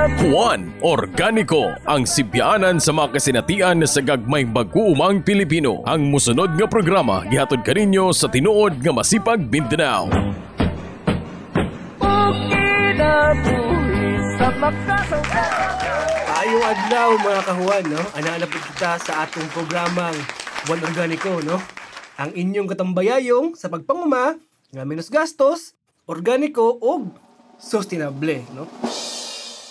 Juan Organiko ang sibyanan sa mga kasinatian sa gagmay mag-uumang Pilipino. Ang musunod nga programa gihatod kaninyo sa tinuod nga masipag Mindanao. Ayong adlaw mga kahuan, no? Ana po kita sa atong programang Buwan Organiko, no? Ang inyong katambayayong sa pagpanguma nga menos gastos, organiko o sustainable, no?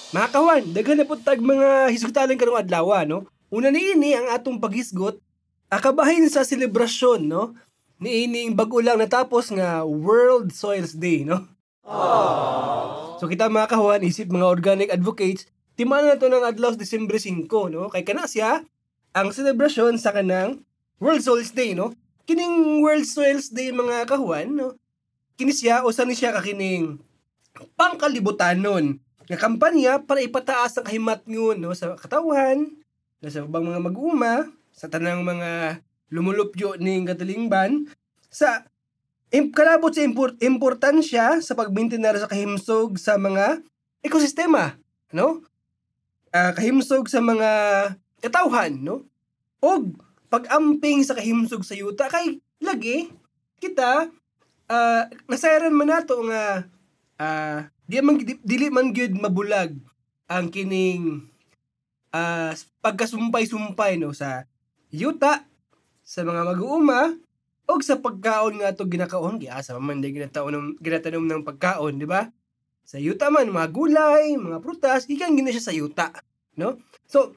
Mga kahuan, daghan na po tag mga hisgutalan karong adlaw, no? Una niini ang atong paghisgot akabahin sa selebrasyon, no? Niining bago lang natapos nga World Soils Day, no? So kita mga kahuan, isip mga organic advocates, timaan na to ng adlaw sa Disyembre 5, no? Kay kana siya ang selebrasyon sa kanang World Soils Day, no? Kining World Soils Day mga kahuan, no? Kini siya o ni siya kakining pangkalibutanon nga kampanya para ipataas ang kahimatngon no sa katawan, no, sa ubang mga mag-uma, sa tanang mga lumulupyo ning katilingban sa Im- kalabot sa import- importansya sa pagmintinar sa kahimsog sa mga ekosistema, no? Ah, kahimsog sa mga katawhan, no? O pag-amping sa kahimsog sa yuta kay lagi kita ah nasayran man nato nga ah di man di- dili man gyud mabulag ang kining ah pagkasumpay-sumpay no sa yuta sa mga mag-uuma og sa pagkaon nga to ginakaon. Giasa man di ginataon ng ginatanom ng pagkaon di ba? Sa yuta man mga gulay mga prutas ikan gina siya sa yuta no? So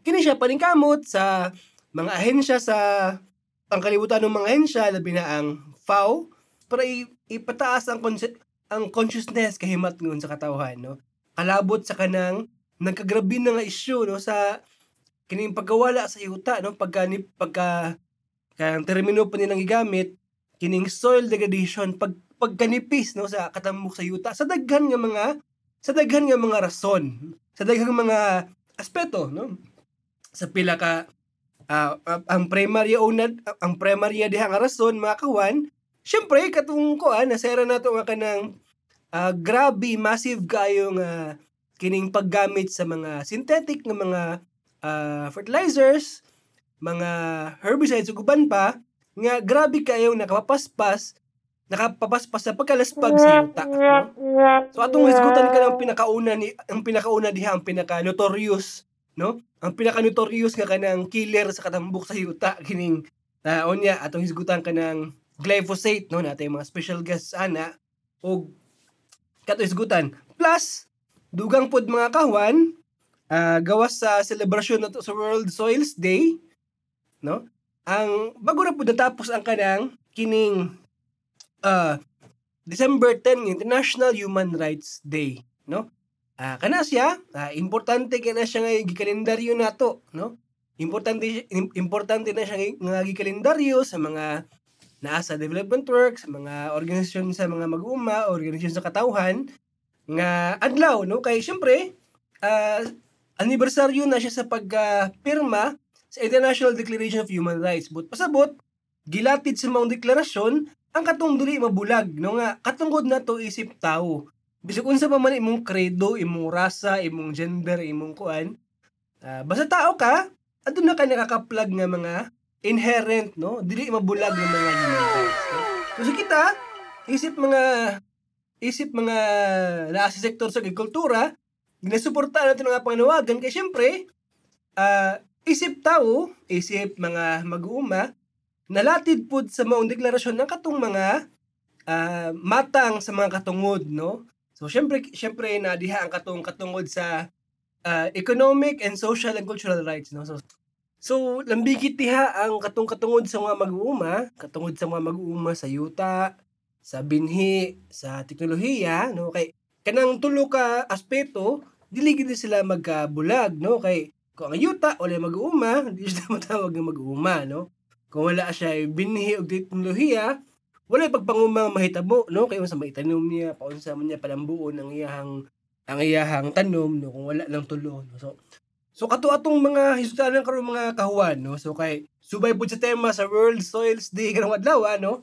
kini siya paningkamot sa mga ahensya sa pangkalibutan ng mga ahensya labi na ang FAO para ipataas ang conce- ang consciousness kahimat ngun sa katawhan no? Kalabot sa kanang nagkagrabi na nga issue no? Sa kining pagkawala sa yuta no? Pagka ni pagka kaya ang termino pa nilang gigamit kining soil degradation pag pagkanipis no? Sa katamok sa yuta sa daghan nga mga sa daghan nga mga rason sa daghan mga aspeto no? Sa pila ka ah, ah, ang primary una ang primary diha nga rason mga kawan syempre katong kuan nasera nato nga kanang ah, grabe massive kayo nga kining paggamit sa mga synthetic nga mga ah, fertilizers mga herbicides ug uban pa nga grabe kayo nakapapaspas nakapapaspas sa pagkalaspag sa yuta no? so atong hisgutan ka ng pinakauna ni ang pinakauna diha ang pinaka notorious no ang pinaka notorious nga kanang killer sa katambok sa yuta kining uh, onya atong hisgutan ka ng glyphosate no natay mga special guests ana og kato hisgutan plus dugang pod mga kahwan ah, gawas sa celebration nato sa World Soils Day no? Ang bago na po natapos ang kanang kining uh, December 10 International Human Rights Day, no? Ah, kana siya, ah, importante kay na siya nga gikalendaryo nato, no? Importante im- importante na siya nga gikalendaryo sa mga naa sa development work, sa mga organisasyon sa mga mag-uuma, organisasyon sa katawhan nga adlaw, no? Kay syempre, ah, anibersaryo na siya sa pagpirma sa International Declaration of Human Rights. But pasabot, gilatid sa mga deklarasyon, ang katong dili mabulag, no nga, katungkod na to isip tao. Bisag unsa pa man imong kredo, imong rasa, imong gender, imong kuan, ah, basta tao ka, adun na ka nakakaplag nga mga inherent, no? Dili mabulag nga mga human rights. No? So, kita, isip mga isip mga naa sa sektor sa agrikultura, ginasuportahan natin nga panganawagan kay syempre, ah, isip tao, isip mga mag-uuma, nalatid pud sa maong deklarasyon ng katong mga ah, matang sa mga katungod, no? So syempre syempre na diha ang katong katungod sa ah, economic and social and cultural rights, no? So So, lambigit diha ang katong katungod sa mga mag-uuma, katungod sa mga mag-uuma sa yuta, sa binhi, sa teknolohiya, no? Kay kanang tulo ka aspeto, dili gid sila magkabulag, no? Kay kung ang yuta wala mag-uuma, di siya matawag nga mag-uuma, no? Kung wala siya binhi og teknolohiya, wala pagpanguma mahitabo, no? Kay sa maitanom niya, paunsa man niya palambuon ang iyahang ang iyahang tanom, no? Kung wala lang tulo, no? So, So kato atong mga hisutanan karon mga kahuan no. So kay subay pud sa tema sa World Soils Day karong adlaw no.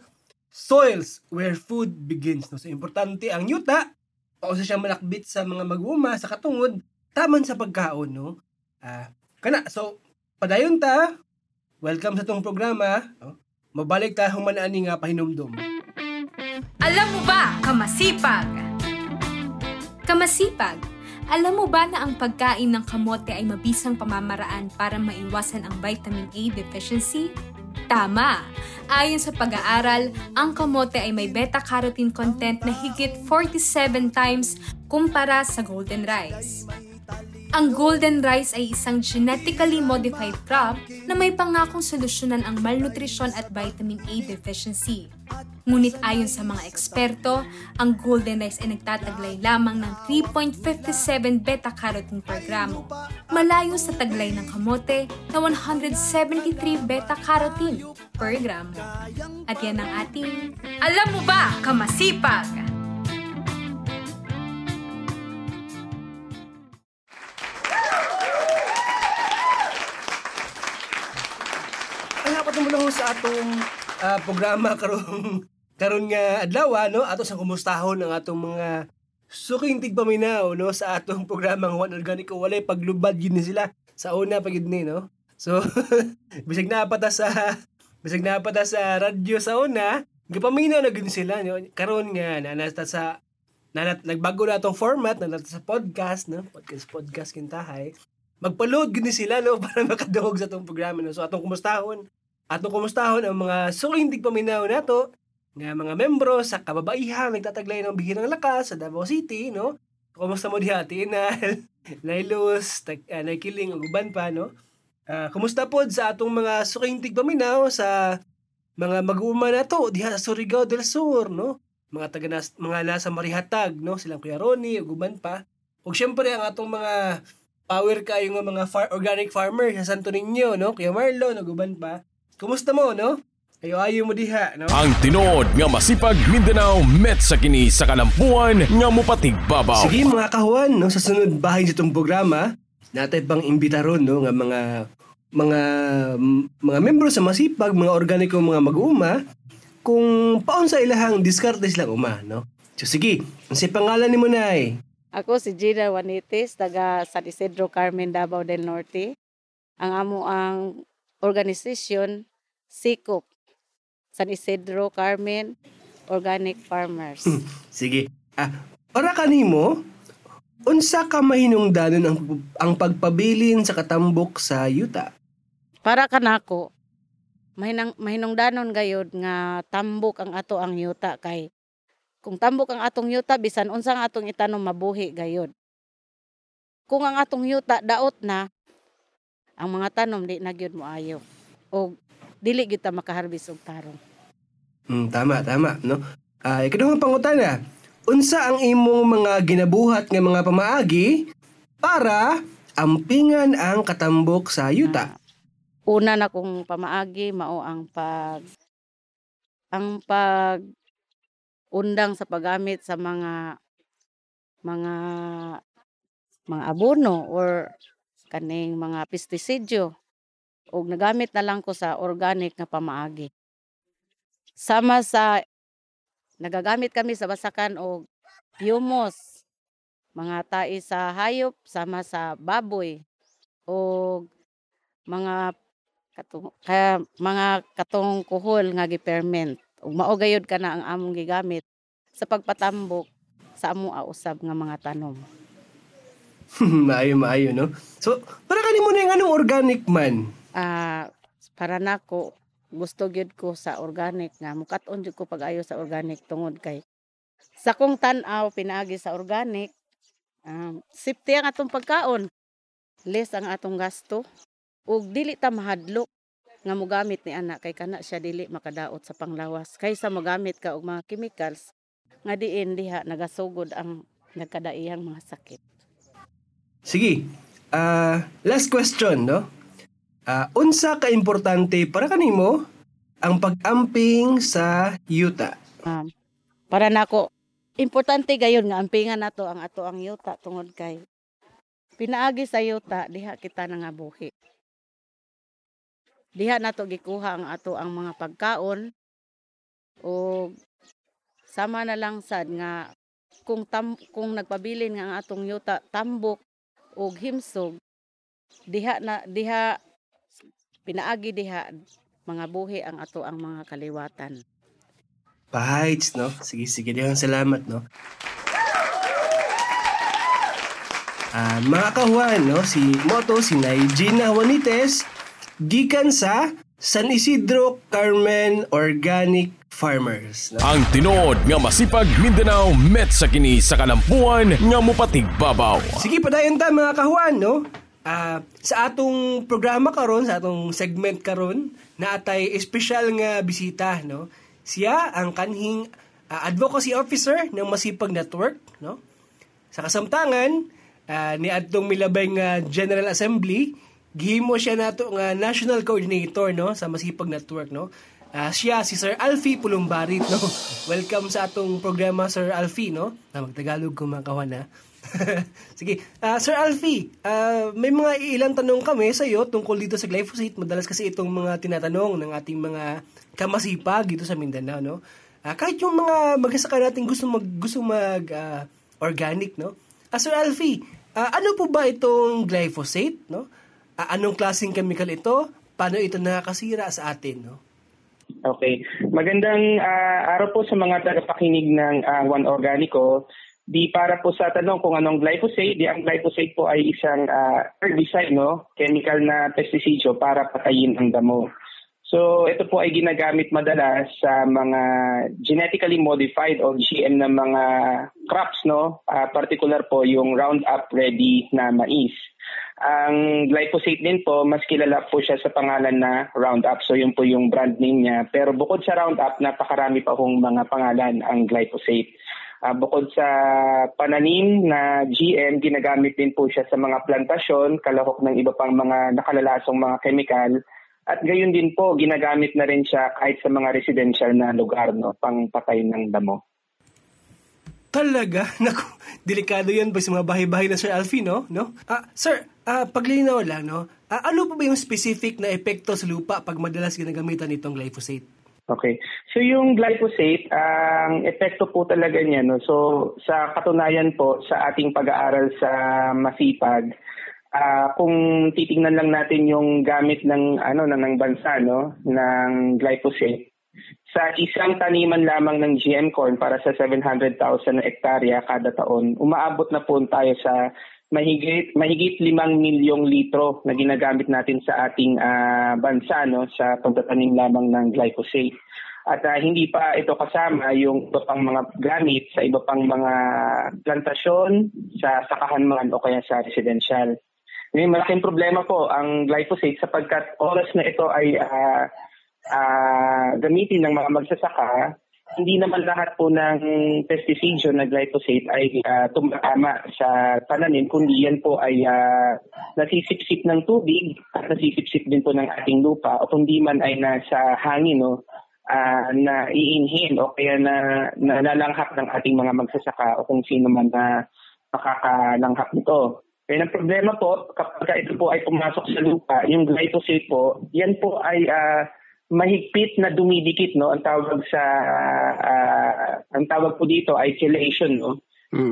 Soils where food begins no. So importante ang yuta pausa siya malakbit sa mga maguma sa katungod taman sa pagkaon no. Ah, kana so padayon ta. Welcome sa tong programa. No? Mabalik ta human ani nga pahinumdom. Alam mo ba, kamasipag? Kamasipag, alam mo ba na ang pagkain ng kamote ay mabisang pamamaraan para maiwasan ang vitamin A deficiency? Tama! Ayon sa pag-aaral, ang kamote ay may beta-carotene content na higit 47 times kumpara sa golden rice. Ang golden rice ay isang genetically modified crop na may pangakong solusyonan ang malnutrisyon at vitamin A deficiency. Ngunit ayon sa mga eksperto, ang golden rice ay nagtataglay lamang ng 3.57 beta-carotene per gramo, malayo sa taglay ng kamote na 173 beta-carotene per gramo. At yan ang ating Alam mo ba, kamasipag? Sa atong ah, programa karon karon nga adlaw no ato sa kumustahon ang atong mga suking tigpaminaw no sa atong programang One Organic o walay paglubad gid ni sila sa una pa ni no. So bisag na pa ta sa bisag na pa ta sa radyo sa una, gipaminaw na gid sila no. Karon nga nanata sa nanat nagbago na atong format nanata sa podcast no. Podcast podcast kintahay. Magpa-load gid ni sila no para makadungog sa atong programa no. So atong kumustahon atong kumustahon ang mga suking tigpaminaw nato nga mga membro sa kababaihang nagtataglay ng bihirang lakas sa Davao City, no? Kumusta mo diha, Tinal, Nailus, tag, uh, Naikiling, uban pa, no? Ah, kumusta pod sa atong mga suking tigpaminaw sa mga mag-uuma na to diha sa Surigao del Sur, no? Mga taga nas, mga nasa Marihatag, no? Silang Kuya Ronnie, ug uban pa. Ug syempre ang atong mga power kayo nga mga far, organic farmer sa Santo Niño, no? Kuya Marlon, ug uban pa. Kumusta mo, no? Ayo-ayo mo diha, no? Ang tinuod nga masipag Mindanao met sa kini sa kalampuan nga mupatig babaw. Sige mga kahuan, no, sa sunod bahay sa itong programa, natay pang imbita ron, no, nga mga mga mga membro sa masipag, mga organiko, mga mag-uuma, kung paon sa ilahang diskarte silang uma, no? So sige, ang si pangalan ni mo na Ako si Gina Juanites, taga San Isidro Carmen, Davao del Norte. Ang amo ang organisasyon, SICOP, San Isidro Carmen Organic Farmers. Sige. Ah, para kanimo, unsa ka mahinungdanon ang ang pagpabilin sa katambok sa yuta? Para kanako, mahinang, mahinungdanon gayod nga tambok ang ato ang yuta kay kung tambok ang atong yuta bisan unsang atong itanom mabuhi gayod. Kung ang atong yuta daot na ang mga tanom di na gyud mo ayo. O dili gyud ta makaharbis og tarong. Hmm, tama, tama, no? Ah, ikaduhang pangutana. Unsa ang imong mga ginabuhat nga mga pamaagi para ampingan ang katambok sa yuta? Una na kong pamaagi mao ang pag ang pag undang sa paggamit sa mga mga mga abono or kaning mga pestisidyo ug nagamit na lang ko sa organic nga pamaagi. Sama sa nagagamit kami sa basakan og humus, mga tai sa hayop sama sa baboy o mga katong kaya mga katong kuhol nga giperment ug mao gayud kana ang among gigamit sa pagpatambok sa amo usab nga mga tanom. maayo, maayo, no? So, para kanimo na yung anong organic man? Ah, para nako gusto gyud ko sa organic nga mukat-on ko pag-ayo sa organic tungod kay sa kong tan-aw pinaagi sa organic um, safety ang atong pagkaon less ang atong gasto ug dili ta mahadlok nga mogamit ni anak kay kana siya dili makadaot sa panglawas kaysa mogamit ka og mga chemicals nga diin diha nagasugod ang nagkadaiyang mga sakit Sige. Ah, last question, no? Ah, unsa ka importante para kanimo ang pag-amping sa yuta? um, para nako importante gayon nga ampingan nato ang ato ang yuta tungod kay pinaagi sa yuta diha kita nangabuhi diha nato gikuha ang ato ang mga pagkaon o sama na lang sad nga kung tam kung nagpabilin nga ang atong yuta tambok ug himsog diha na diha pinaagi diha mga buhi ang ato ang mga kaliwatan. Bites, no? Sige, sige. Daghang salamat, no? Ah, mga kahuan, no? Si Moto, si Gina Juanites, gikan sa San Isidro Carmen Organic Farmers. Ang tinuod nga masipag Mindanao met sa kini sa kalampuan nga mupatig babaw. Sige, padayon ta mga kahuan, no? Ah, sa atong programa karon, sa atong segment karon, naatay espesyal nga bisita, no? Siya ang kanhing ah, advocacy officer ng Masipag Network, no? Sa kasamtangan, ah, ni adtong milabay nga General Assembly, gihimo siya nato nga National Coordinator, no, sa Masipag Network, no? Ah, siya si Sir Alfie Pulumbarit, no? Welcome sa atong programa, Sir Alfie, no? Na magtagalog kung mga kawan, ha? Sige. Ah, Sir Alfie, ah, may mga ilang tanong kami sa iyo tungkol dito sa glyphosate. Madalas kasi itong mga tinatanong ng ating mga kamasipag dito sa Mindanao, no? Ah, kahit yung mga magsasaka natin gusto mag gusto mag ah, organic, no? Ah, Sir Alfie, ah, ano po ba itong glyphosate, no? Ah, anong klaseng chemical ito? Paano ito nakakasira sa atin, no? Okay. Magandang ah, araw po sa mga tagapakinig ng ah, One Organico. Di para po sa tanong kung anong glyphosate, di ang glyphosate po ay isang ah, herbicide, no? Chemical na pesticide para patayin ang damo. So ito po ay ginagamit madalas sa mga genetically modified o GM na mga crops, no? Ah, particular po yung Roundup Ready na mais. Ang glyphosate din po, mas kilala po siya sa pangalan na Roundup. So yun po yung brand name niya. Pero bukod sa Roundup, napakarami pa hong mga pangalan ang glyphosate. Ah, bukod sa pananim na GM, ginagamit din po siya sa mga plantasyon, kalahok ng iba pang mga nakalalasong mga chemical. At gayon din po, ginagamit na rin siya kahit sa mga residential na lugar, no, pang patay ng damo. Talaga? Naku, delikado yan ba sa mga bahay-bahay na Sir Alfie, no? Ah, sir, ah, paglinaw lang, no? Ah, ano po ba yung specific na epekto sa lupa pag madalas ginagamitan itong glyphosate? Okay. So yung glyphosate, ang epekto po talaga niya, no? So sa katunayan po sa ating pag-aaral sa Masipag, ah, kung titingnan lang natin yung gamit ng ano ng, ng bansa, no, ng glyphosate, sa isang taniman lamang ng GM corn para sa 700,000 na ektarya kada taon, umaabot na po tayo sa mahigit mahigit 5 milyong litro na ginagamit natin sa ating ah, bansa no sa pagtatanim lamang ng glyphosate. At ah, hindi pa ito kasama yung iba pang mga gamit sa iba pang mga plantasyon, sa sakahan man o kaya sa residential. May malaking problema po ang glyphosate sapagkat oras na ito ay ah, ah, gamitin ng mga magsasaka, hindi naman lahat po ng pesticide na glyphosate ay ah, tumatama sa pananim, kundi yan po ay ah, nasisipsip ng tubig at nasisipsip din po ng ating lupa o kundi man ay nasa hangin no, ah, na iinhin o kaya na nalalanghap ng ating mga magsasaka o kung sino man na makakalanghap nito. Kaya ang problema po, kapag ito po ay pumasok sa lupa, yung glyphosate po, yan po ay ah, mahigpit na dumidikit no? Ang tawag sa ah, ang tawag po dito ay chelation no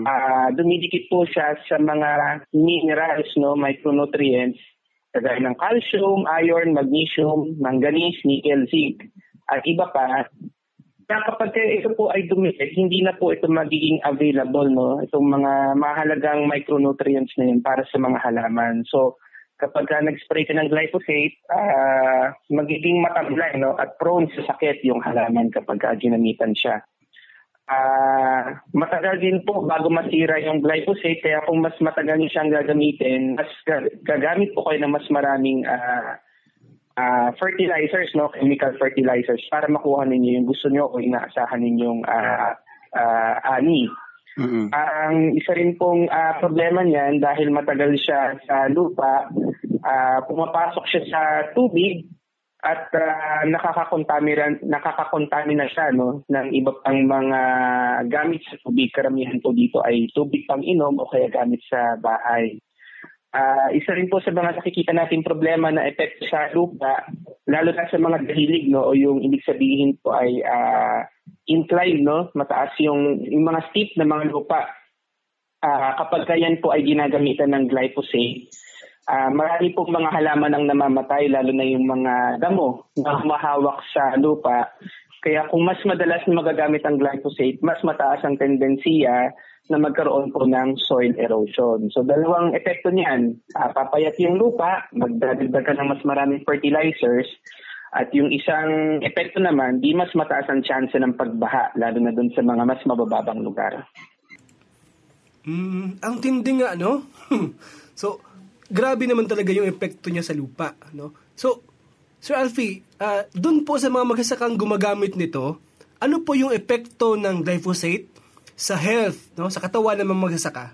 Ah, dumidikit po siya sa mga minerals no? Micronutrients kagaya ng calcium, iron, magnesium, manganese, nickel, zinc at iba pa. Na kapag ito po ay dumikit, hindi na po ito magiging available no? Itong mga mahalagang micronutrients na yun para sa mga halaman. So kapag ka nag-spray ka ng glyphosate, ah, magiging matamlay no? at prone sa sakit yung halaman kapag ka ginamitan siya. Ah, matagal din po bago masira yung glyphosate, kaya kung mas matagal niyo siyang gagamitin, mas ga- gagamit po kayo ng mas maraming ah, ah, fertilizers, no? chemical fertilizers, para makuha ninyo yung gusto niyo o inaasahan ninyong ah, ah, ani. Ang isa rin pong ah, problema niyan dahil matagal siya sa lupa, ah, pumapasok siya sa tubig at uh, nakakakontamina nakakakontamina siya no ng iba pang mga gamit sa tubig karamihan po dito ay tubig pang inom o kaya gamit sa bahay. Ah, isa rin po sa mga nakikita natin problema na epekto sa lupa, lalo na sa mga dahilig no o yung ibig sabihin po ay ah, incline, no? Mataas yung, yung mga steep na mga lupa. Ah, kapag yan po ay ginagamitan ng glyphosate, ah, marami pong mga halaman ang namamatay, lalo na yung mga damo na humahawak sa lupa. Kaya kung mas madalas magagamit ang glyphosate, mas mataas ang tendensiya na magkaroon po ng soil erosion. So dalawang epekto niyan, ah, papayat yung lupa, magdadagdag ka ng mas maraming fertilizers, at yung isang epekto naman, di mas mataas ang chance ng pagbaha, lalo na dun sa mga mas mabababang lugar. Mm, ang tindi nga, no? so, grabe naman talaga yung epekto niya sa lupa, no? So, Sir Alfie, ah, dun po sa mga magsasakang gumagamit nito, ano po yung epekto ng glyphosate sa health, no? Sa katawan ng mga magsasaka?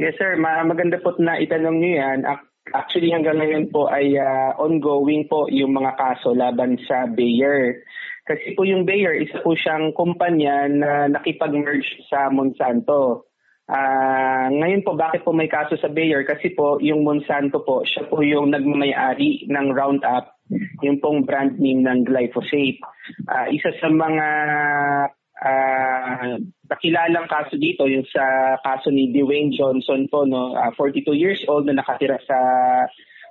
Yes sir, Ma- maganda po na itanong niyo yan. Ac- Actually hanggang ngayon po ay ah, ongoing po yung mga kaso laban sa Bayer. Kasi po yung Bayer, isa po siyang kumpanya na nakipag-merge sa Monsanto. Ah, ngayon po, bakit po may kaso sa Bayer? Kasi po, yung Monsanto po, siya po yung nagmamayari ng Roundup, yung pong brand name ng glyphosate. Ah, isa sa mga ah, nakilalang kaso dito, yung sa kaso ni Dwayne Johnson po, no, ah, 42 years old na nakatira sa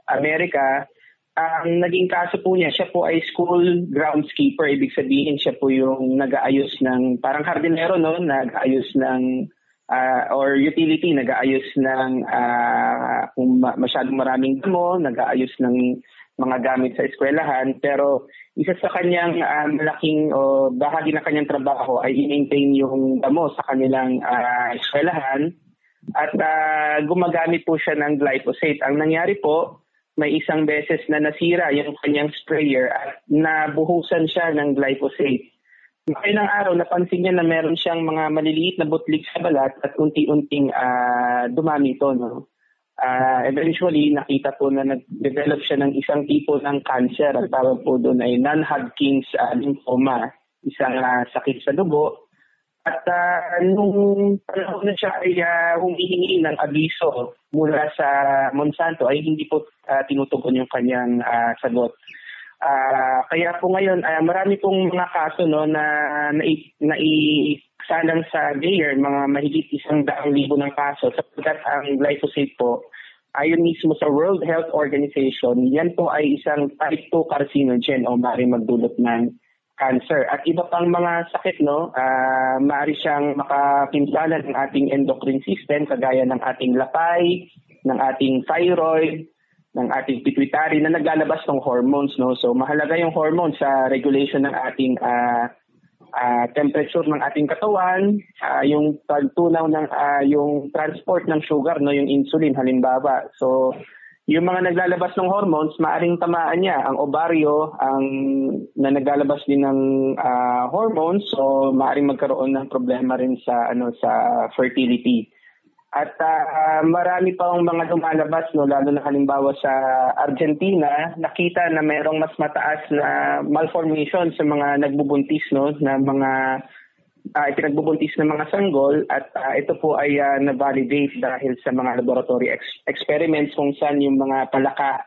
Amerika. Ang naging kaso po niya, siya po ay school groundskeeper. Ibig sabihin, siya po yung nag-aayos ng, parang hardinero, no? Nag-aayos ng, ah, or utility, nag-aayos ng, ah, kung ma- masyadong maraming damo, nag-aayos ng mga gamit sa eskwelahan. Pero isa sa kanyang ah, malaking o bahagi ng kanyang trabaho ay i-maintain yung damo sa kanilang ah, eskwelahan. At ah, gumagamit po siya ng glyphosate. Ang nangyari po, may isang beses na nasira yung kanyang sprayer at nabuhusan siya ng glyphosate. Ilang araw, napansin niya na meron siyang mga maliliit na butlig sa balat at unti-unting ah, dumami ito. No? Ah, eventually, nakita po na nag-develop siya ng isang tipo ng cancer at tawag po doon ay non-Hodgkin's ah, lymphoma, isang ah, sakit sa dugo. At ah, nung panahon na siya ay ah, humihingi ng abiso mula sa Monsanto ay hindi po ah, tinutugon yung kanyang ah, sagot. Ah, kaya po ngayon, ah, marami pong mga kaso no, na nai, naisalang sa Bayer, mga mahigit isang daang libo ng kaso sapagkat ang glyphosate po, ayon mismo sa World Health Organization, yan po ay isang type 2 carcinogen o maaaring magdulot ng cancer. At iba pang mga sakit, no, ah maaari siyang makapinsala ng ating endocrine system, kagaya ng ating lapay, ng ating thyroid, ng ating pituitary na naglalabas ng hormones. No? So mahalaga yung hormones sa regulation ng ating ah, ah, temperature ng ating katawan, ah, yung pagtunaw ng ah, yung transport ng sugar, no, yung insulin halimbawa. So yung mga naglalabas ng hormones, maaring tamaan niya ang ovaryo, ang na naglalabas din ng ah, hormones, so maaring magkaroon ng problema rin sa ano sa fertility. At ah, marami pang mga lumalabas, no, lalo na halimbawa sa Argentina, nakita na mayroong mas mataas na malformation sa mga nagbubuntis, no, na mga uh, ipinagbubuntis ng mga sanggol at ah, ito po ay ah, na-validate dahil sa mga laboratory ex- experiments kung saan yung mga palaka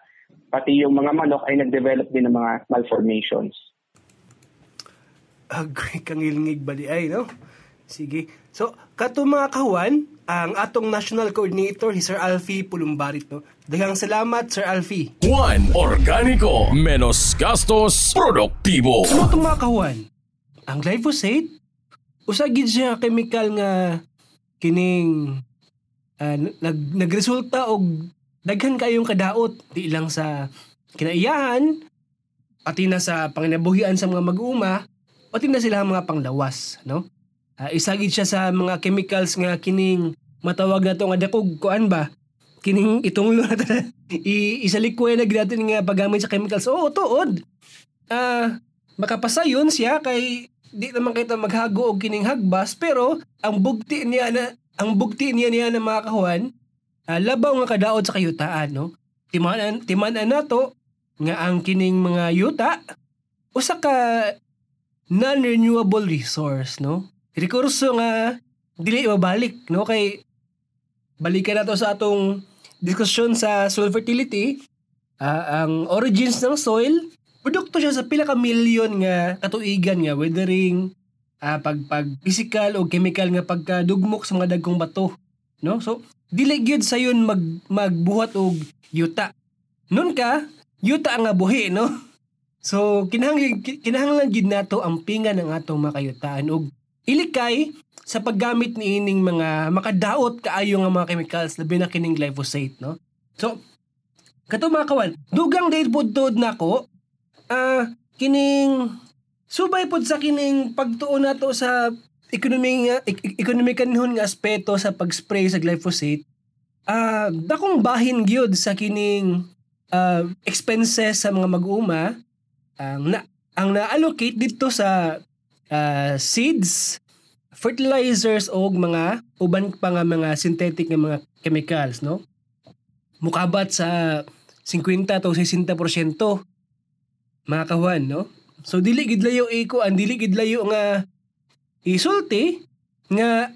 pati yung mga manok ay nag-develop din ng mga malformations. Agree kang ilingig bali ay, no? Sige. So, kato mga kawan, ang atong National Coordinator, si Sir Alfie Pulumbarit, no? Daghang salamat, Sir Alfie. Juan Organico, menos gastos, produktibo. Ano itong mga kawan? Ang glyphosate, usagid siya chemical nga kining ah, nag, nagresulta og daghan kayong kadaot di lang sa kinaiyahan pati na sa panginabuhian sa mga mag-uuma pati na sila mga panglawas no Ah, isagid siya sa mga chemicals nga kining matawag na to nga dakog kuan ba? Kining itunglo na ta- i isalikwe na gid nga paggamit sa chemicals. Oo tuod. Ah makapasayon siya kay di naman kita maghago og kining hagbas pero ang bugti niya na ang bugti niya niya na mga kahuan ah, labaw nga kadaot sa kayutaan no? Timanan timanan nato nga ang kining mga yuta usa ka non-renewable resource no rekurso nga dili mabalik no kay balikan nato sa atong diskusyon sa soil fertility ah, ang origins ng soil produkto siya sa pila ka milyon nga katuigan nga weathering ah, pag pag physical o chemical nga pagkadugmok sa mga dagkong bato, no? So dili gyud sayon mag magbuhat og yuta. Nun ka, yuta nga buhi, no? So kinahanglan kinahanglan gid nato ang pinga ng atong makayutaan og ilikay sa paggamit ni ining mga makadaot kaayo nga mga chemicals labi na kining glyphosate, no? So kato mga kawan, dugang dahil pudtod nako, ah kining subay pod sa kining pagtuon nato sa economy nga ek- economic kanhon nga aspeto sa pag-spray sa glyphosate. Ah, dakong bahin gyud sa kining ah, expenses sa mga mag-uma ang na ang na-allocate dito sa ah, seeds, fertilizers o mga uban pa nga mga synthetic nga mga chemicals, no? Mukabat sa 50 to 60% mga kawan, no? So dili gid layo iko ang dili gid layo nga isulti nga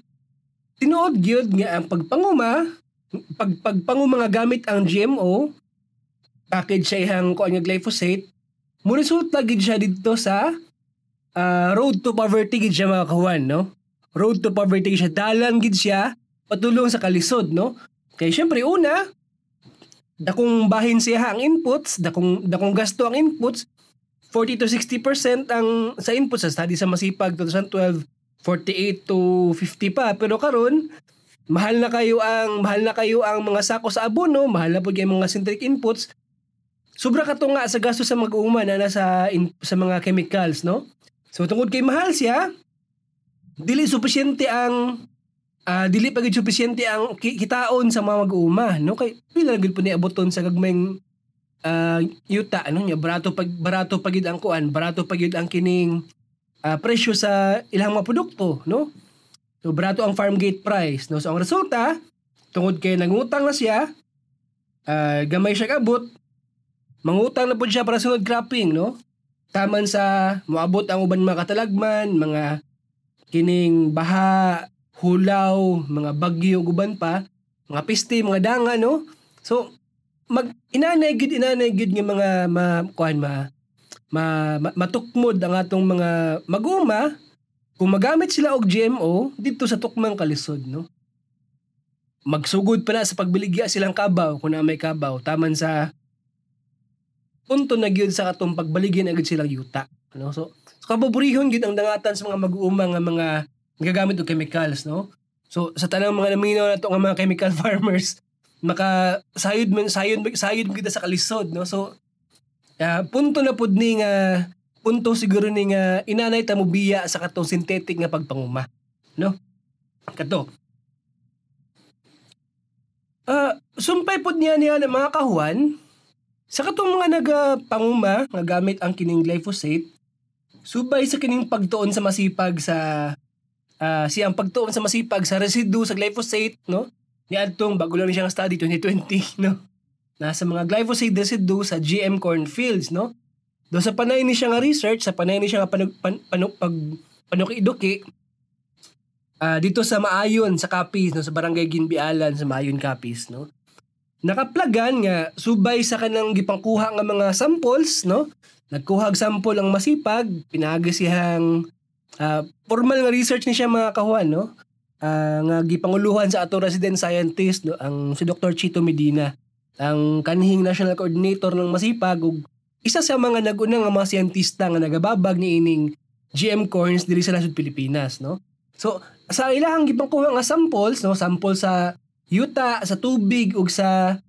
tinuod gyud nga ang pagpanguma pag pagpanguma nga gamit ang GMO package sa ihang kuan nga glyphosate mo resulta gid siya dito sa ah, road to poverty gid siya mga kawan no? Road to poverty gid siya. Dalan gid siya patulong sa kalisod no? Kay syempre una dakong bahin siya ang inputs dakong dakong gasto ang inputs 40 to 60% ang sa inputs sa study sa Masipag 2012 48 to 50 pa. Pero karon mahal na kayo ang mahal na kayo ang mga sako sa abono mahal na pud yung mga synthetic inputs. Sobra ka to nga sa gasto sa mag-uuma na nasa in, sa mga chemicals no so tungod kay mahal siya dili sufisyente ang ah, dili pa gid sufisyente ang ki- kitaon sa mga mag-uuma no? Kay pila gid po ni abuton sa gagmayng ah, yuta ano nya barato pag barato pagid ang kuan barato pagid ang kining ah, presyo sa ilang mga produkto no? So barato ang farm gate price no? So ang resulta tungod kay nangutang na siya ah, gamay siya kabot mangutang na pud siya para sunod cropping no taman sa moabot ang uban mga katalagman mga kining baha hulaw mga bagyo ug uban pa mga piste mga danga no? So mag inanay gid inanay gid nga mga ma kuan ma, ma, ma matukmod ang atong mga maguma. Kung magamit sila og GMO dito sa tukmang kalisod no? Magsugod pa na sa pagbiligya silang kabaw kung na may kabaw taman sa punto na gyud sa katong pagbaligyan agad silang yuta no so, so kaboborihon gyud ang dangatan sa mga mag-uuma nga mga gagamit og chemicals no? So sa tanang mga naminaw nato nga mga chemical farmers maka sayod man sayod sayod kita sa kalisod no? So ah, punto na pud ni nga punto siguro ni nga inanay ta mo biya sa katong synthetic nga pagpanguma no? Kato. Ah sumpay pud niya niya ng mga kahuan sa katong mga nagapanguma nga gamit ang kining glyphosate subay sa kining pagtuon sa masipag sa ah, siyang pagtuon sa masipag sa residue sa glyphosate no? Ni adtong bago lang siyang study 2020 no? Nasa mga glyphosate residue sa GM cornfields no? Do sa panay ni siya nga research sa panay ni siya nga panug pan, panu- pag panuki-duki ah, dito sa Maayon sa Capiz no? Sa Barangay Ginbialan sa Maayon Capiz no nakaplagan nga subay sa kanang gipangkuha nga mga samples no? Nagkuha og sample ang masipag pinagi siyang ah, formal nga research ni siya mga kahuan no? Ah, nga gipanguluhan sa ato resident scientist no? Ang si Dr. Chito Medina ang kanhing national coordinator ng Masipag ug isa sa mga naguna nga mga siyentista nga nagababag ni ining GM corns diri sa nasud Pilipinas no? So sa ilahang gipangkuha nga samples no? Sample sa yuta sa tubig ug sa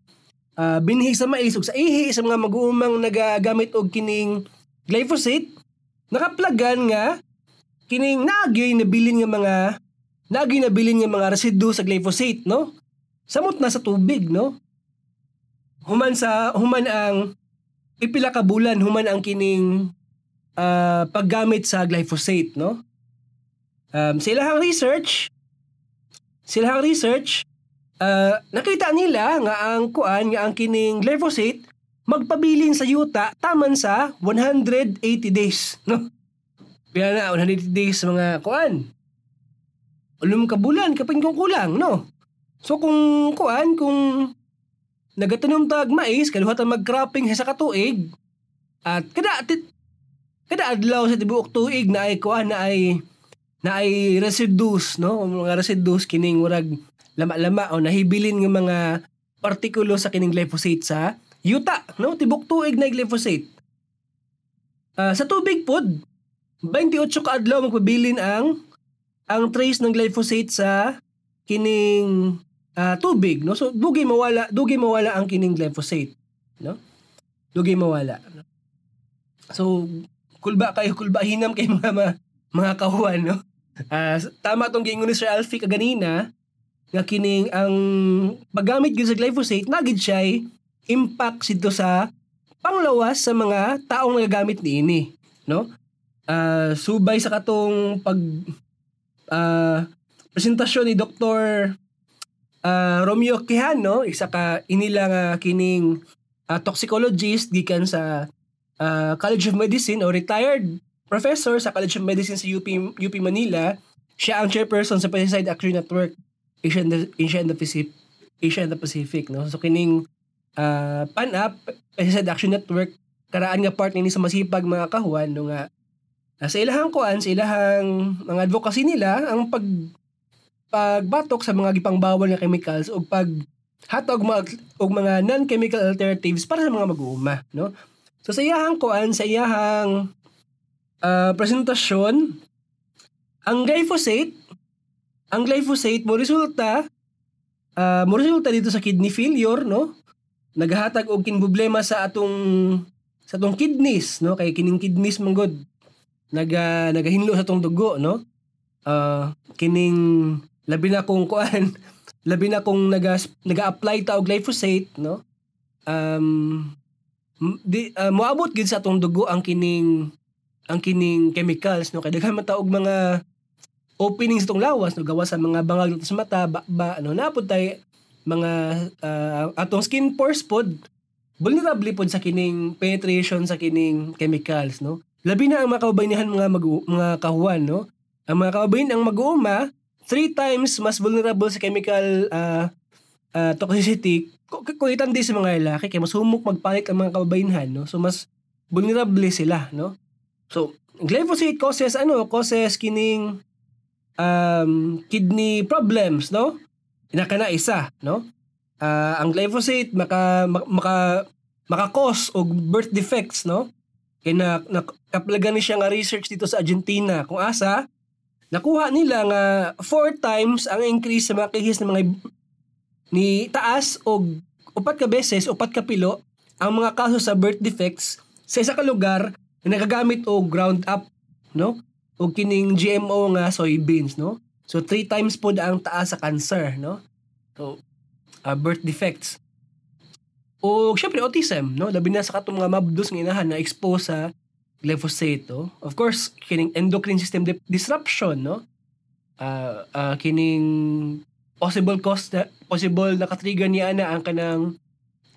ah, binhi sa mais ug sa ihi sa mga mag-uumang nagagamit og kining glyphosate nakaplagan nga kining naagyoy nabilin nga mga naagyoy nabilin nga mga residue sa glyphosate no? Samot na sa tubig no? Human sa human ang pipila ka bulan human ang kining ah, paggamit sa glyphosate no? Um, sa ilahang research sa ilahang research ah, nakita nila nga ang kuan nga ang kining glyphosate magpabilin sa yuta taman sa 180 days no? Pila na 180 days mga kuan. Ulum ka bulan kapin kung kulang no? So kung kuan kung nagatanom tag mais kaluhatan mag-cropping sa katuig at kada tit, kada adlaw sa tibuok tuig na ay kuan na ay na ay residues no? Mga residues kining murag lama-lama o nahibilin nga mga partikulo sa kining glyphosate sa yuta no? Tibok tuig na glyphosate. Ah, sa tubig pod 28 ka adlaw magpabilin ang ang trace ng glyphosate sa kining ah, tubig no? So dugi mawala dugi mawala ang kining glyphosate no? Dugi mawala. So kulba kayo kulba hinam kay mga mga, mga kahuan no? Ah, tama tong giingon ni Sir Alfie kaganina nga kining ang paggamit gyud sa glyphosate nagid siya impact sito sa panglawas sa mga taong nagagamit niini no Ah, subay sa katong pag ah, presentasyon ni Dr. ah, Romeo Quijano isa ka inila nga kining ah, toxicologist gikan sa ah, College of Medicine o retired professor sa College of Medicine sa UP, UP Manila. Siya ang chairperson sa Pesticide Action Network Asia and the, Asia and the Pacific. Asia and the Pacific. No? So kining uh, PANAP, Pesticide Action Network, karaan nga part nini sa masipag mga kahuan no nga uh, sa ilahang kuan, sa ilahang mga advocacy nila, ang pag pagbatok sa mga gipangbawal nga chemicals o pag hatog mga og mga non-chemical alternatives para sa mga mag-uuma, no? So sa iyahang kuan, sa iyahang ah, presentasyon, ang glyphosate, ang glyphosate mo resulta ah, mo resulta dito sa kidney failure, no? Naghatag og kin problema sa atong sa atong kidneys, no? Kay kining kidneys manggod naga nagahinlo sa atong dugo, no? Ah, kining labi na kung kuan, labi na kung naga naga-apply ta og glyphosate, no? Um di ah, moabot gid sa atong dugo ang kining ang kining chemicals no kay daghan man ta og mga openings itong lawas no gawa sa mga bangag sa mata ba, ba ano napod tay mga ah, atong skin pores pod vulnerable pod sa kining penetration sa kining chemicals no? Labi na ang mga kaubaynihan mga mag mga kahuan no? Ang mga kaubayin ang mag-uuma three times mas vulnerable sa chemical ah, ah, toxicity kung itandi sa mga lalaki kay mas humok magpalit ang mga kaubaynhan no? So mas vulnerable sila no? So glyphosate causes ano causes kining um, kidney problems no? Inaka na isa no? Ah, ang glyphosate maka mak- maka maka-cause og birth defects no? Kay na, na kaplagan ni siya nga research dito sa Argentina. Kung asa nakuha nila nga four times ang increase sa mga cases ng mga ni taas og upat ka beses upat ka pilo ang mga kaso sa birth defects sa isa ka lugar na nagagamit og ground up no og kining GMO nga soybeans no? So three times po ang taas sa cancer no? So uh, birth defects. O syempre autism no? Labi na sa katong mga mabdos nga inahan na expose sa glyphosate no? of course kining endocrine system di- disruption no? Uh, uh, kining possible cause na, possible na katrigger niya na ang kanang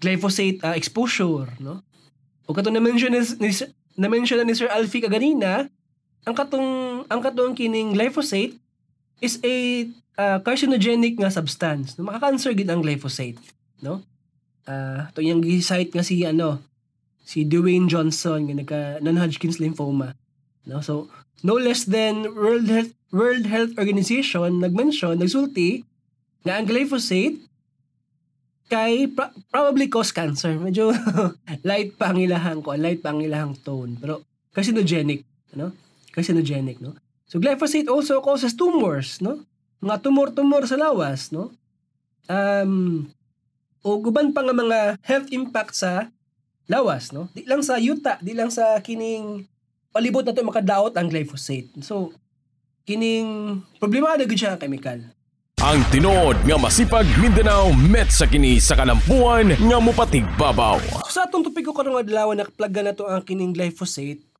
glyphosate uh, exposure no? O katong na-mention ni na-mention na ni Sir Alfie kaganina ang katong ang katong kining glyphosate is a uh, carcinogenic nga substance. No maka-cancer gid ang glyphosate no? Ah to yung gi-cite nga si ano si Dwayne Johnson nga nagka non-Hodgkin's lymphoma no? So no less than World Health World Health Organization nagmention nagsulti nga ang glyphosate kay pro- probably cause cancer. Medyo light pa ko light pa ang ilahang tone pero carcinogenic no carcinogenic no? So glyphosate also causes tumors no? Mga tumor-tumor sa lawas no? Um o guban pa nga mga health impact sa lawas no? Di lang sa yuta di lang sa kining palibot na to makadaot ang glyphosate. So kining problema na gud siya ang chemical. Ang tinuod nga masipag Mindanao met sa kini sa kalampuan nga mupatig babaw. So sa atong tupig ko karong adlaw nakaplaga na to ang kining glyphosate.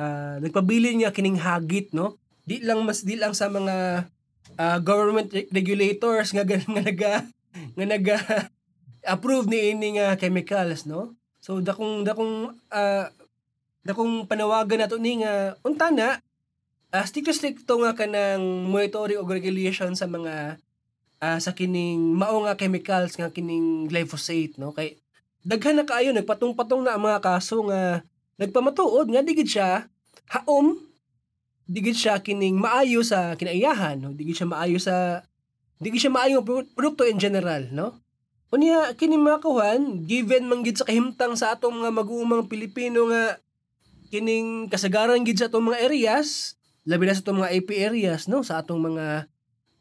Ah nagpabili niya kining hagit no. Di lang mas di lang sa mga ah, government re- regulators nga nga naga nga naga approve ni ini nga chemicals no. So dakong dakong ah, dakong panawagan nato ni nga unta na uh, stick to stick to nga kanang monitoring o regulation sa mga ah, sa kining mao nga chemicals nga kining glyphosate no kay daghan na kaayo nagpatong-patong na ang mga kaso nga nagpamatuod nga digid siya haom. Di gid siya kining maayo sa kinaiyahan no? Di gid siya maayo sa di gid siya maayo nga pro- produkto in general no? Unya kini mga given man gid sa kahimtang sa atong mga mag-uumang Pilipino nga kining kasagaran gid sa atong mga areas labi na sa atong mga AP areas no? Sa atong mga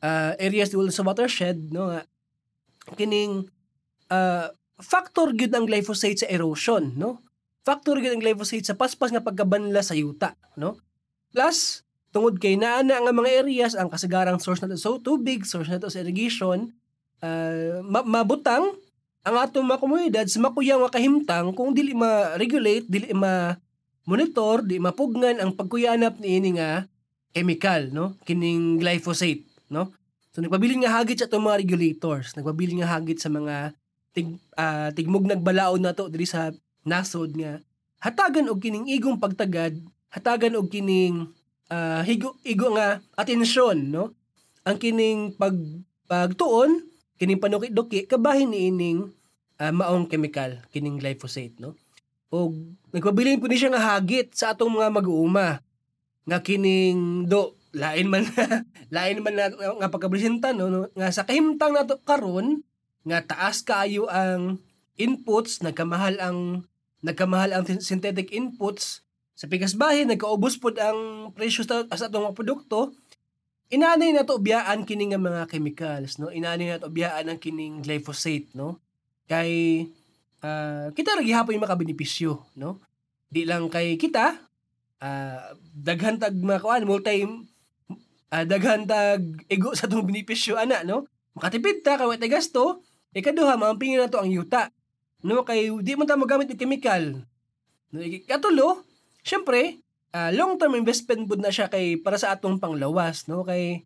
ah, areas duol sa watershed no? Nga kining ah, factor gid ang glyphosate sa erosion no factor gid ang glyphosate sa paspas nga pagkabanla sa yuta no? Plus tungod kay naa na nga mga areas ang kasagarang source nato so tubig source nato sa irrigation ah, ma- mabutang ang atong mga komunidad sa makuyang nga kahimtang kung dili ma-regulate dili ma monitor di mapugnan ang pagkuyanap niini nga chemical no? Kining glyphosate no? So nagpabilin nga hagit sa atong mga regulators nagpabilin nga hagit sa mga tig ah, tigmog nagbalaod nato diri sa nasod nga hatagan og kining igong pagtagad hatagan og kining ah, higo igo nga atensyon no? Ang kining pag pagtuon kining panuki-duki kabahin niining ah, maong chemical kining glyphosate no? Og nagpabilin po ni siya nga hagit sa atong mga mag-uuma nga kining do lain man lain man na, nga pagkapresenta no, no nga sa kahimtang nato karon nga taas kaayo ang inputs nagkamahal ang nagkamahal ang syn- synthetic inputs. Sa pikas bahin nagkaubos pod ang presyo sa, sa atong mga produkto. Inanay na to biyaan kini nga mga chemicals no? Inanay na to ang kining glyphosate no? Kay ah, kita ra gihapon yung makabenepisyo no? Di lang kay kita ah, daghan tag mga kuan multi ah, daghan tag ego sa tong benepisyo ana no? Makatipid ta kay gasto. Ikaduha maampingin na to ang yuta no kay di man ta magamit og chemical. No katulo syempre ah, long term investment bud na siya kay para sa atong panglawas no? Kay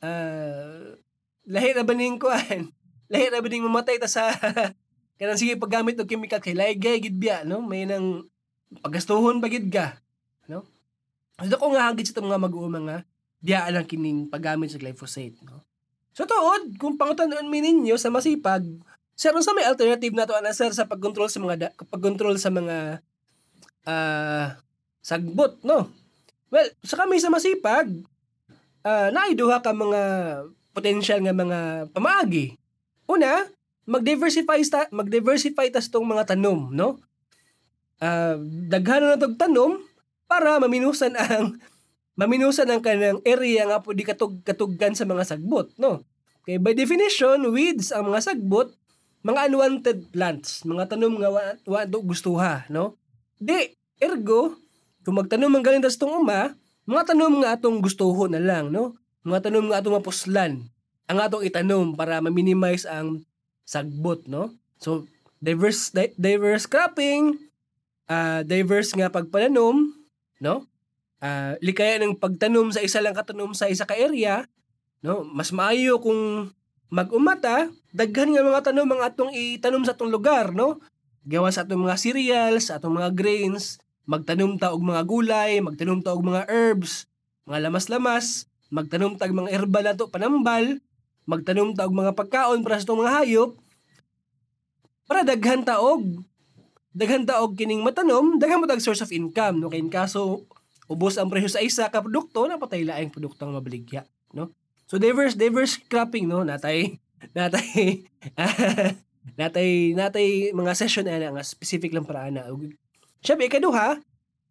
ah lahi na ba ning kuan lahi na ba ning mamatay ta sa kanang sige paggamit og chemical kay lahi gay gid biya no? May nang pagastuhon ba gid ka no? So ko nga hagit sa mga mag-uuma nga biyaan lang kining paggamit sa glyphosate no? So tuod kung pangutanon mi ninyo sa masipag sir sa may alternative na to ana sir sa pagkontrol sa mga da- pagkontrol sa mga ah sagbot no? Well sa kami sa masipag ah naiduha ka mga potential nga mga pamaagi. Una mag-diversify sta, mag-diversify tas tong mga tanom no? Ah, daghan na tog tanom para maminusan ang maminusan ang kanang area nga po di katug katuggan sa mga sagbot no? Kay by definition weeds ang mga sagbot mga unwanted plants mga tanom nga wa, wa no di ergo kung magtanom ang galing tong uma mga tanom nga atong gustuho na lang no mga tanom nga atong mapuslan ang atong itanom para ma-minimize ang sagbot no so diverse di- diverse cropping ah diverse nga pagpananom, no? Ah likaya ng pagtanom sa isa lang katanom sa isa ka area, no? Mas maayo kung mag-umata, daghan nga mga tanom ang atong itanom sa atong lugar, no? Gawa sa atong mga cereals, atong mga grains, magtanom ta og mga gulay, magtanom ta og mga herbs, mga lamas-lamas, magtanom ta og mga herbal nato panambal, magtanom ta og mga pagkaon para sa atong mga hayop, para daghan ta og daghan ta og kining matanom, daghan mo tag source of income no? Kay in kaso ubos ang presyo sa isa ka produkto napatay laing produkto nga mabaligya no? So diverse diverse cropping no? Natay natay natay natay mga session ana nga specific lang para ana ug syempre ikaduha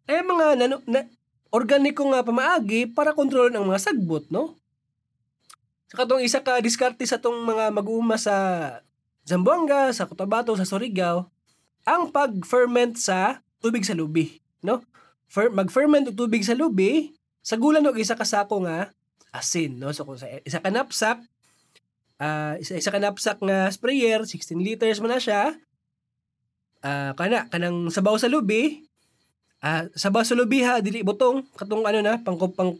ay mga nano, na, organiko nga pamaagi para kontrolon ang mga sagbot no sa katong isa ka diskarte sa tong mga mag-uuma sa Zamboanga, sa Cotabato, sa Surigao, ang pag-ferment sa tubig sa lubi, no? Fer- mag-ferment og tubig sa lubi, sa gulan og isa ka sako nga asin, no? So kung sa isa ka knapsack, ah isa, isa ka nga sprayer, 16 liters man na siya. Ah kana kanang sabaw sa lubi, ah sabaw sa lubi ha dili butong katong ano na pang pang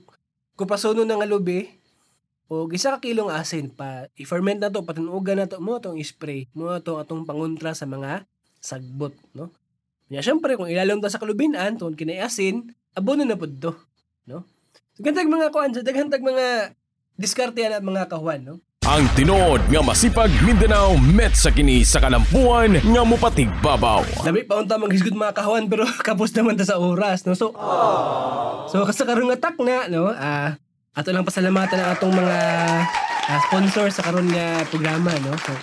kupasono na lubi. O isa ka kilong asin pa i-ferment na to patunugan na to mo tong spray mo to atong pangontra sa mga sagbot, no? Kaya syempre, kung ilalom ta sa kalubinan, tungkol kinay asin, abono na pud to, no? So, gantag mga kuan, sa daghang tag mga diskarte na mga kahuan, no? Ang tinuod nga masipag Mindanao met sa kini sa kalampuan nga mupatig babaw. Labi pa unta maghisgod mga kahuan pero kapos naman ta sa oras no. So So kasi karon nga tak na no. Ah ato lang pasalamatan ang atong mga ah, sponsor sa karon nga programa no. So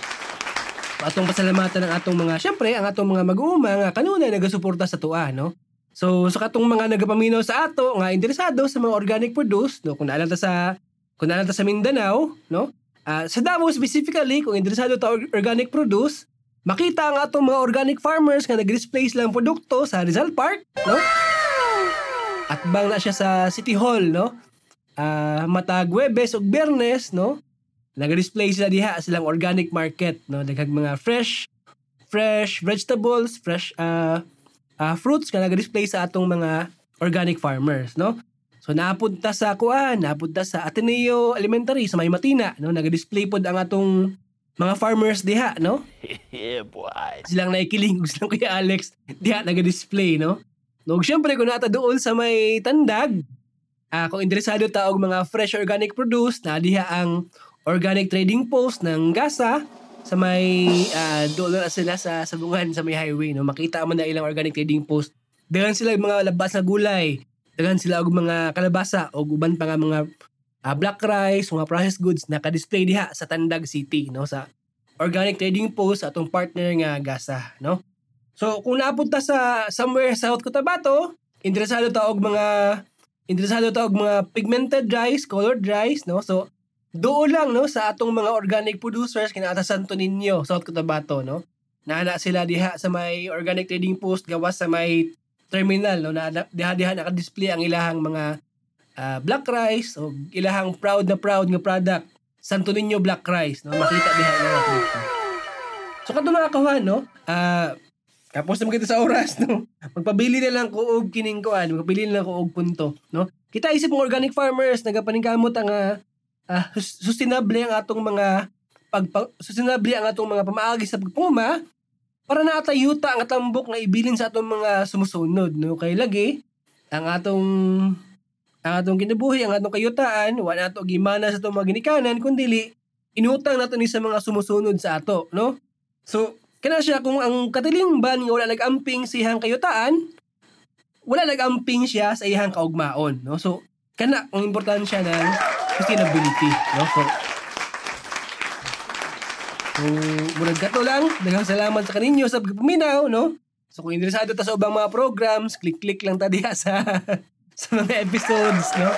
atong pasalamatan ang atong mga syempre ang atong mga mag-uuma nga kanunay nagasuporta sa tuwa no. So sa katong mga nagapaminaw sa ato nga interesado sa mga organic produce no kung naalala sa kung naalala sa Mindanao no. Ah, sa Davao specifically kung interesado ta or- organic produce makita ang atong mga organic farmers nga nag-display silang produkto sa Rizal Park, no? At bang na siya sa City Hall, no? Ah, matag Webes ug Biyernes, no? Nag-display sila diha silang organic market, no? Daghang mga fresh fresh vegetables, fresh ah ah, fruits nga nag-display sa atong mga organic farmers, no? So napunta sa kuan, napunta sa Ateneo Elementary sa May Matina, no? Nag-display pod ang atong mga farmers diha, no? silang naikiling silang kuya Alex. Diha naga-display no? No syempre kung nata doon sa may tandag ah kung interesado ta og mga fresh organic produce na diha ang organic trading post ng Gasa sa may ah, doon na sila sa sabungan sa may highway no? Makita mo na ilang organic trading post. Daghan sila mga labas na gulay daghan sila og mga kalabasa o uban pa nga mga ah, black rice mga processed goods naka-display diha sa Tandag City no sa organic trading post atong partner nga Gasa, no? So kung napunta sa somewhere sa South Cotabato, interesado ta og mga interesado ta og mga pigmented rice, colored rice, no? So doon lang no sa atong mga organic producers kinaata Santo Niño, South Cotabato, no? Naana sila diha sa may organic trading post gawas sa may terminal, no? Na diha diha naka-display ang ilahang mga ah, black rice o ilahang proud na proud nga product Santo Niño Black Rice, no? Makita diha na natin. So kadto mga kawan, no? Ah, tapos naman kita sa oras, no? Magpabili na lang ko og kining kuan, magpabili na lang ko og punto, no? Kita isip ng organic farmers nagapaningkamot ang ah, ah, sus- sustainable ang atong mga pag sustainable ang atong mga pamaagi sa pagpuma para na atayuta ang atambok nga ibilin sa atong mga sumusunod, no? Kay lagi ang atong ang atong kinabuhi, ang atong kayutaan, wala nato gimana sa atong mga ginikanan, kundi inutang nato ni sa mga sumusunod sa ato, no? So, kana siya kung ang katilingban nga wala nag-amping sa iyang kayutaan, wala nag-amping siya sa iyang kaugmaon, no? So, kana ang importansya ng sustainability, no? So, So, murag kato lang. Daghang salamat sa kaninyo sa pagpaminaw, no? So, kung interesado ta sa ubang mga programs, click-click lang ta diha sa sa mga episodes, no?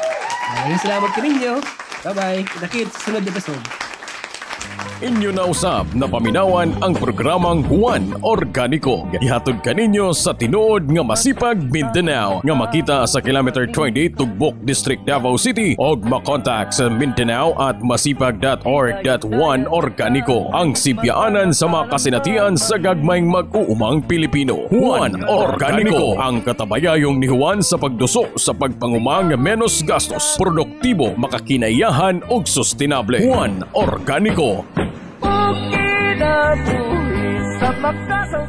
Maraming salamat kaninyo. Bye-bye. Kita-kits sa sunod episode. Inyo na usab na paminawan ang programang Juan Organico. Ihatod kaninyo sa tinuod nga masipag Mindanao nga makita sa kilometer 28 Tugbok District Davao City o makontak sa Mindanao at masipag.org.1 Organico. Ang sibyaanan sa mga kasinatian sa gagmayng mag-uumang Pilipino. Juan Organico ang katabayayong ni Juan sa pagduso sa pagpangumang menos gastos, produktibo, makakinayahan ug sustainable. Juan Organico Kinabuhi sa makasang